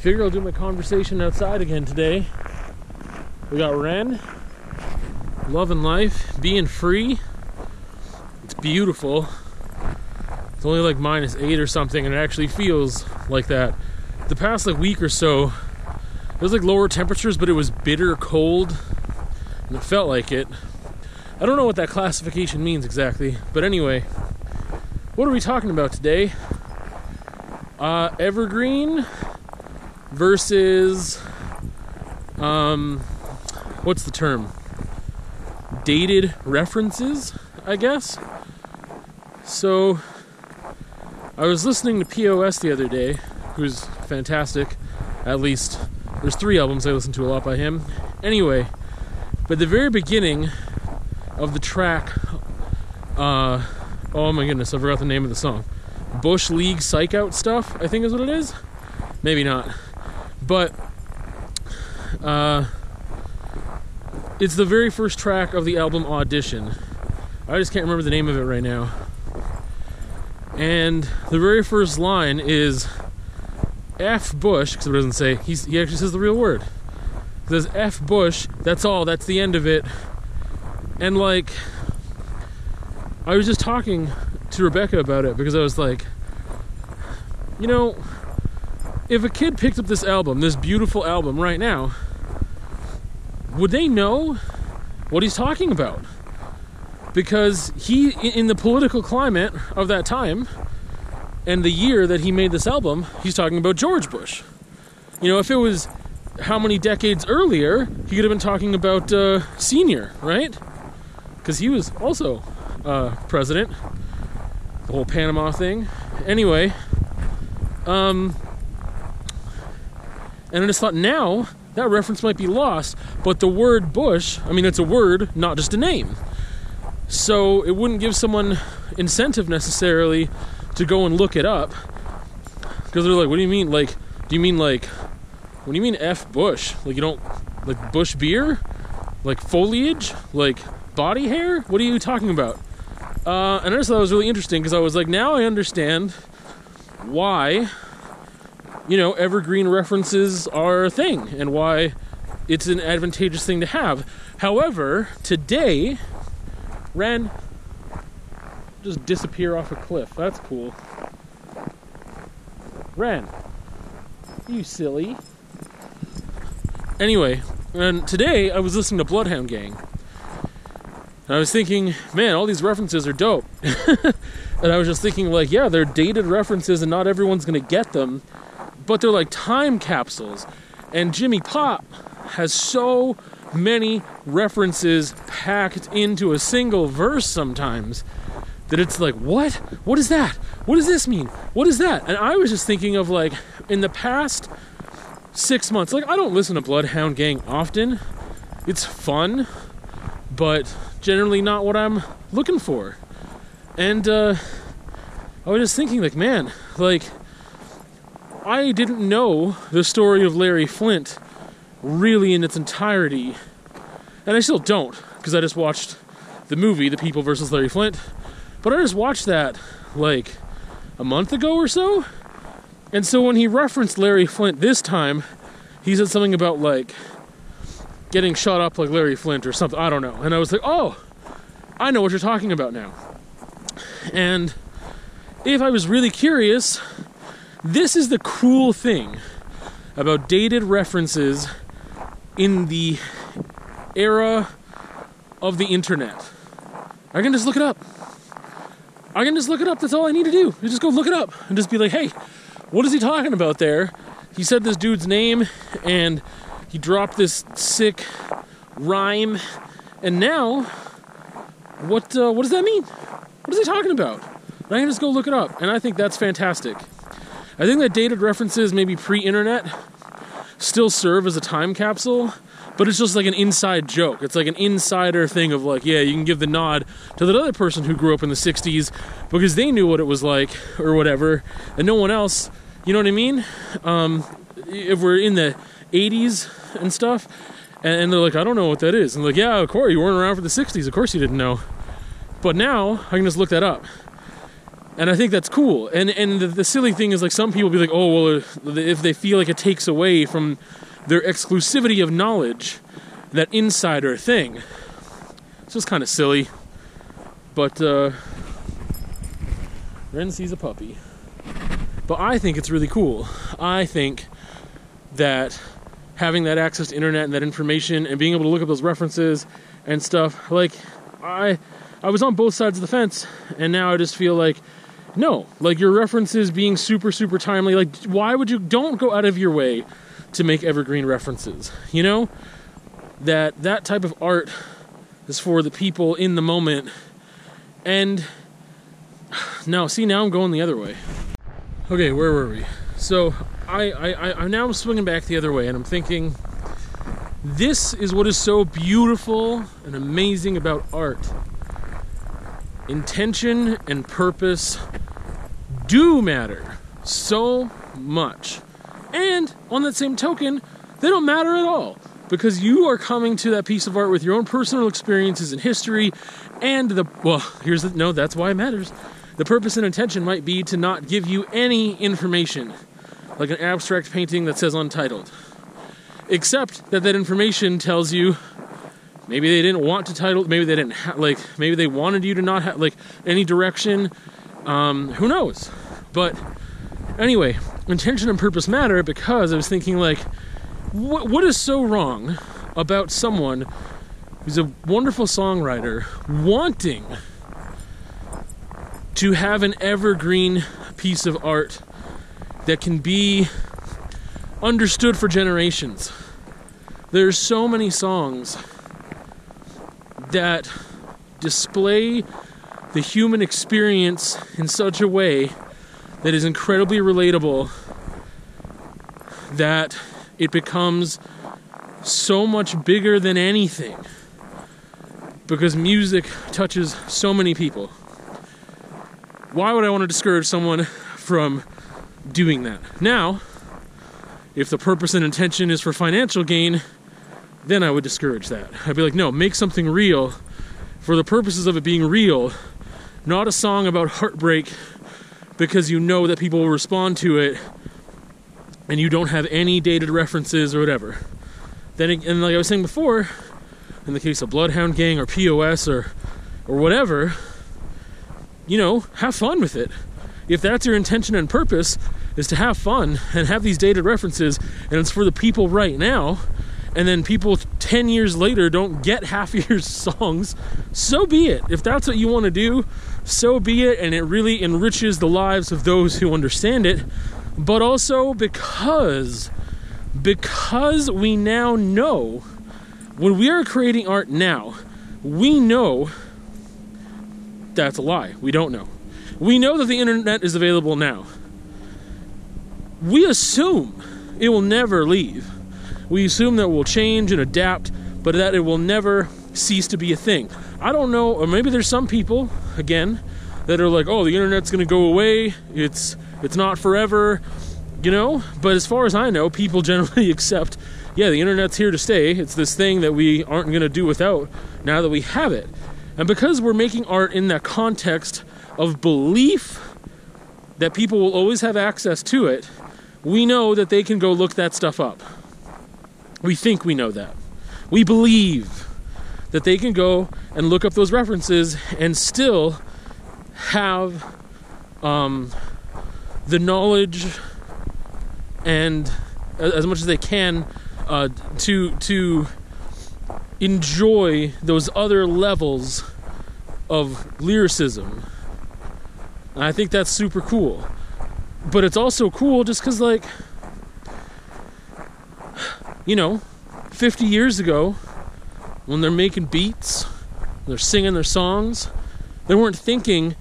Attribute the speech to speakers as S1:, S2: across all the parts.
S1: Figure I'll do my conversation outside again today. We got Ren, loving life, being free. It's beautiful. It's only like minus eight or something, and it actually feels like that. The past like week or so, it was like lower temperatures, but it was bitter cold, and it felt like it. I don't know what that classification means exactly, but anyway, what are we talking about today? Uh, evergreen versus um, what's the term? Dated references, I guess. So, I was listening to POS the other day, who's fantastic. At least, there's three albums I listen to a lot by him. Anyway, but the very beginning of the track, uh, oh my goodness, I forgot the name of the song. Bush League Psych Out Stuff, I think is what it is. Maybe not. But, uh, it's the very first track of the album Audition. I just can't remember the name of it right now. And the very first line is F Bush, because it doesn't say, he actually says the real word. It says F Bush, that's all, that's the end of it. And like, I was just talking to Rebecca about it because I was like, you know, if a kid picked up this album, this beautiful album right now, would they know what he's talking about? because he in the political climate of that time and the year that he made this album he's talking about george bush. You know if it was how many decades earlier he could have been talking about uh, senior right? Because he was also uh, president. The whole panama thing. Anyway um and i just thought now that reference might be lost but the word bush i mean it's a word not just a name so it wouldn't give someone incentive necessarily to go and look it up. Because they're like, what do you mean? Like, do you mean like, what do you mean F Bush? Like, you don't, like Bush beer? Like foliage? Like body hair? What are you talking about? Uh, and I just thought it was really interesting because I was like, now I understand why, you know, evergreen references are a thing and why it's an advantageous thing to have. However, today, Ren, just disappear off a cliff. That's cool. Ren, you silly. Anyway, and today I was listening to Bloodhound Gang. And I was thinking, man, all these references are dope. and I was just thinking, like, yeah, they're dated references and not everyone's gonna get them, but they're like time capsules. And Jimmy Pop has so many references packed into a single verse sometimes that it's like, what? What is that? What does this mean? What is that? And I was just thinking of like, in the past six months, like, I don't listen to Bloodhound Gang often. It's fun, but generally not what I'm looking for. And uh, I was just thinking, like, man, like, I didn't know the story of Larry Flynt really in its entirety. And I still don't, because I just watched the movie, The People versus Larry Flynt. But I just watched that like a month ago or so. And so when he referenced Larry Flynt this time, he said something about like getting shot up like Larry Flynt or something. I don't know. And I was like, oh, I know what you're talking about now. And if I was really curious, this is the cool thing about dated references in the era of the internet. I can just look it up. I can just look it up. That's all I need to do. You just go look it up and just be like, hey, what is he talking about there? He said this dude's name and he dropped this sick rhyme. And now, what uh, what does that mean? What is he talking about? And I can just go look it up. And I think that's fantastic. I think that dated references, maybe pre internet, still serve as a time capsule, but it's just like an inside joke. It's like an insider thing of like, yeah, you can give the nod to that other person who grew up in the 60s because they knew what it was like or whatever, and no one else, you know what I mean? Um, if we're in the 80s and stuff, and they're like, I don't know what that is. And like, yeah, Corey, you weren't around for the 60s. Of course you didn't know. But now I can just look that up. And I think that's cool. And and the, the silly thing is like some people be like, oh well, if they feel like it takes away from their exclusivity of knowledge, that insider thing. It's just kind of silly. But uh, Ren sees a puppy. But I think it's really cool. I think that having that access to internet and that information and being able to look up those references and stuff, like I I was on both sides of the fence and now I just feel like no, like your references being super super timely, like why would you don't go out of your way to make evergreen references, you know? That that type of art is for the people in the moment and no, see now I'm going the other way. Okay, where were we? So I, I, I now I'm swinging back the other way, and I'm thinking, this is what is so beautiful and amazing about art. Intention and purpose do matter so much. And on that same token, they don't matter at all because you are coming to that piece of art with your own personal experiences and history and the well, here's the no, that's why it matters. The purpose and intention might be to not give you any information, like an abstract painting that says untitled. Except that that information tells you maybe they didn't want to title, maybe they didn't ha- like, maybe they wanted you to not have like any direction. Um, who knows? But anyway, intention and purpose matter because I was thinking like, what what is so wrong about someone who's a wonderful songwriter wanting to have an evergreen piece of art that can be understood for generations. There's so many songs that display the human experience in such a way that is incredibly relatable that it becomes so much bigger than anything because music touches so many people why would I want to discourage someone from doing that? Now, if the purpose and intention is for financial gain, then I would discourage that. I'd be like, no, make something real for the purposes of it being real, not a song about heartbreak because you know that people will respond to it and you don't have any dated references or whatever. Then, and like I was saying before, in the case of Bloodhound Gang or POS or or whatever, you know, have fun with it. If that's your intention and purpose, is to have fun and have these dated references, and it's for the people right now, and then people 10 years later don't get half of your songs, so be it. If that's what you want to do, so be it, and it really enriches the lives of those who understand it. But also because because we now know when we are creating art now, we know that's a lie. We don't know. We know that the internet is available now. We assume it will never leave. We assume that will change and adapt, but that it will never cease to be a thing. I don't know, or maybe there's some people, again, that are like, "Oh, the internet's to go away. It's it's not forever." You know, but as far as I know, people generally accept, yeah, the internet's here to stay. It's this thing that we aren't to do without now that we have it. And because we're making art in that context of belief that people will always have access to it, we know that they can go look that stuff up. We think we know that. We believe that they can go and look up those references and still have um, the knowledge and as much as they can uh, to to enjoy those other levels of lyricism. And I think that's super cool. But it's also cool just because, like, you know, 50 years ago, when they're making beats, they're singing their songs, they weren't thinking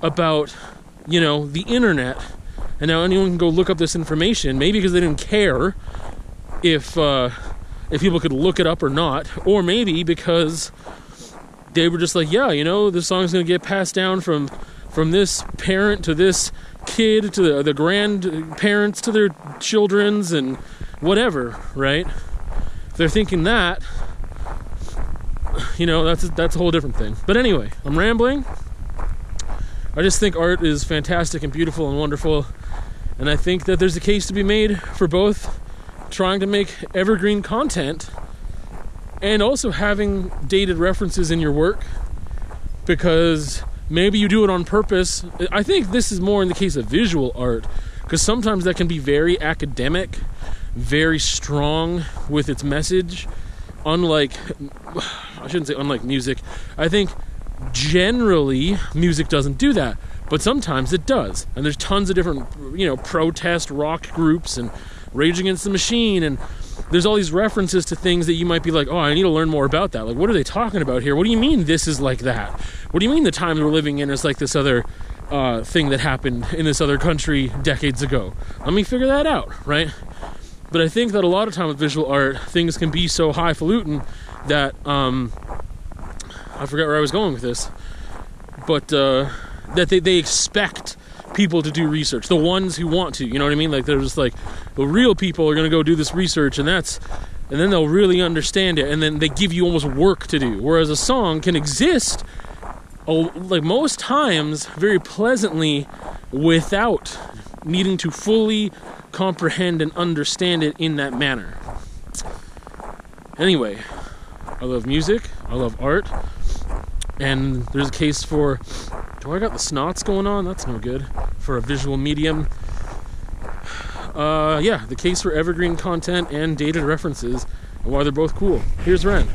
S1: about, you know, the internet. And now anyone can go look up this information, maybe because they didn't care if uh, if people could look it up or not, or maybe because they were just like, yeah, you know, this song's gonna get passed down from from this parent to this kid to the, the grandparents to their children's and whatever, right? If they're thinking that, you know, that's that's a whole different thing. But anyway, I'm rambling. I just think art is fantastic and beautiful and wonderful. And I think that there's a case to be made for both trying to make evergreen content and also having dated references in your work because maybe you do it on purpose. I think this is more in the case of visual art because sometimes that can be very academic, very strong with its message. Unlike, I shouldn't say unlike music, I think generally music doesn't do that, but sometimes it does. And there's tons of different, you know, protest rock groups and Rage Against the Machine and there's all these references to things that you might be like, oh, I need to learn more about that. Like, what are they talking about here? What do you mean this is like that? What do you mean the times we're living in is like this other uh, thing that happened in this other country decades ago? Let me figure that out, right? But I think that a lot of time with visual art, things can be so highfalutin that um, I forget where I was going with this, but uh, that they, they expect people to do research. The ones who want to, you know what I mean? Like they're just like the real people are to go do this research, and that's and then they'll really understand it, and then they give you almost work to do. Whereas a song can exist, like most times, very pleasantly without needing to fully comprehend and understand it in that manner. Anyway, I love music, I love art, and there's a case for do I got the snots going on? That's no good for a visual medium. Uh, yeah, the case for evergreen content and dated references and why they're both cool. Here's Ren.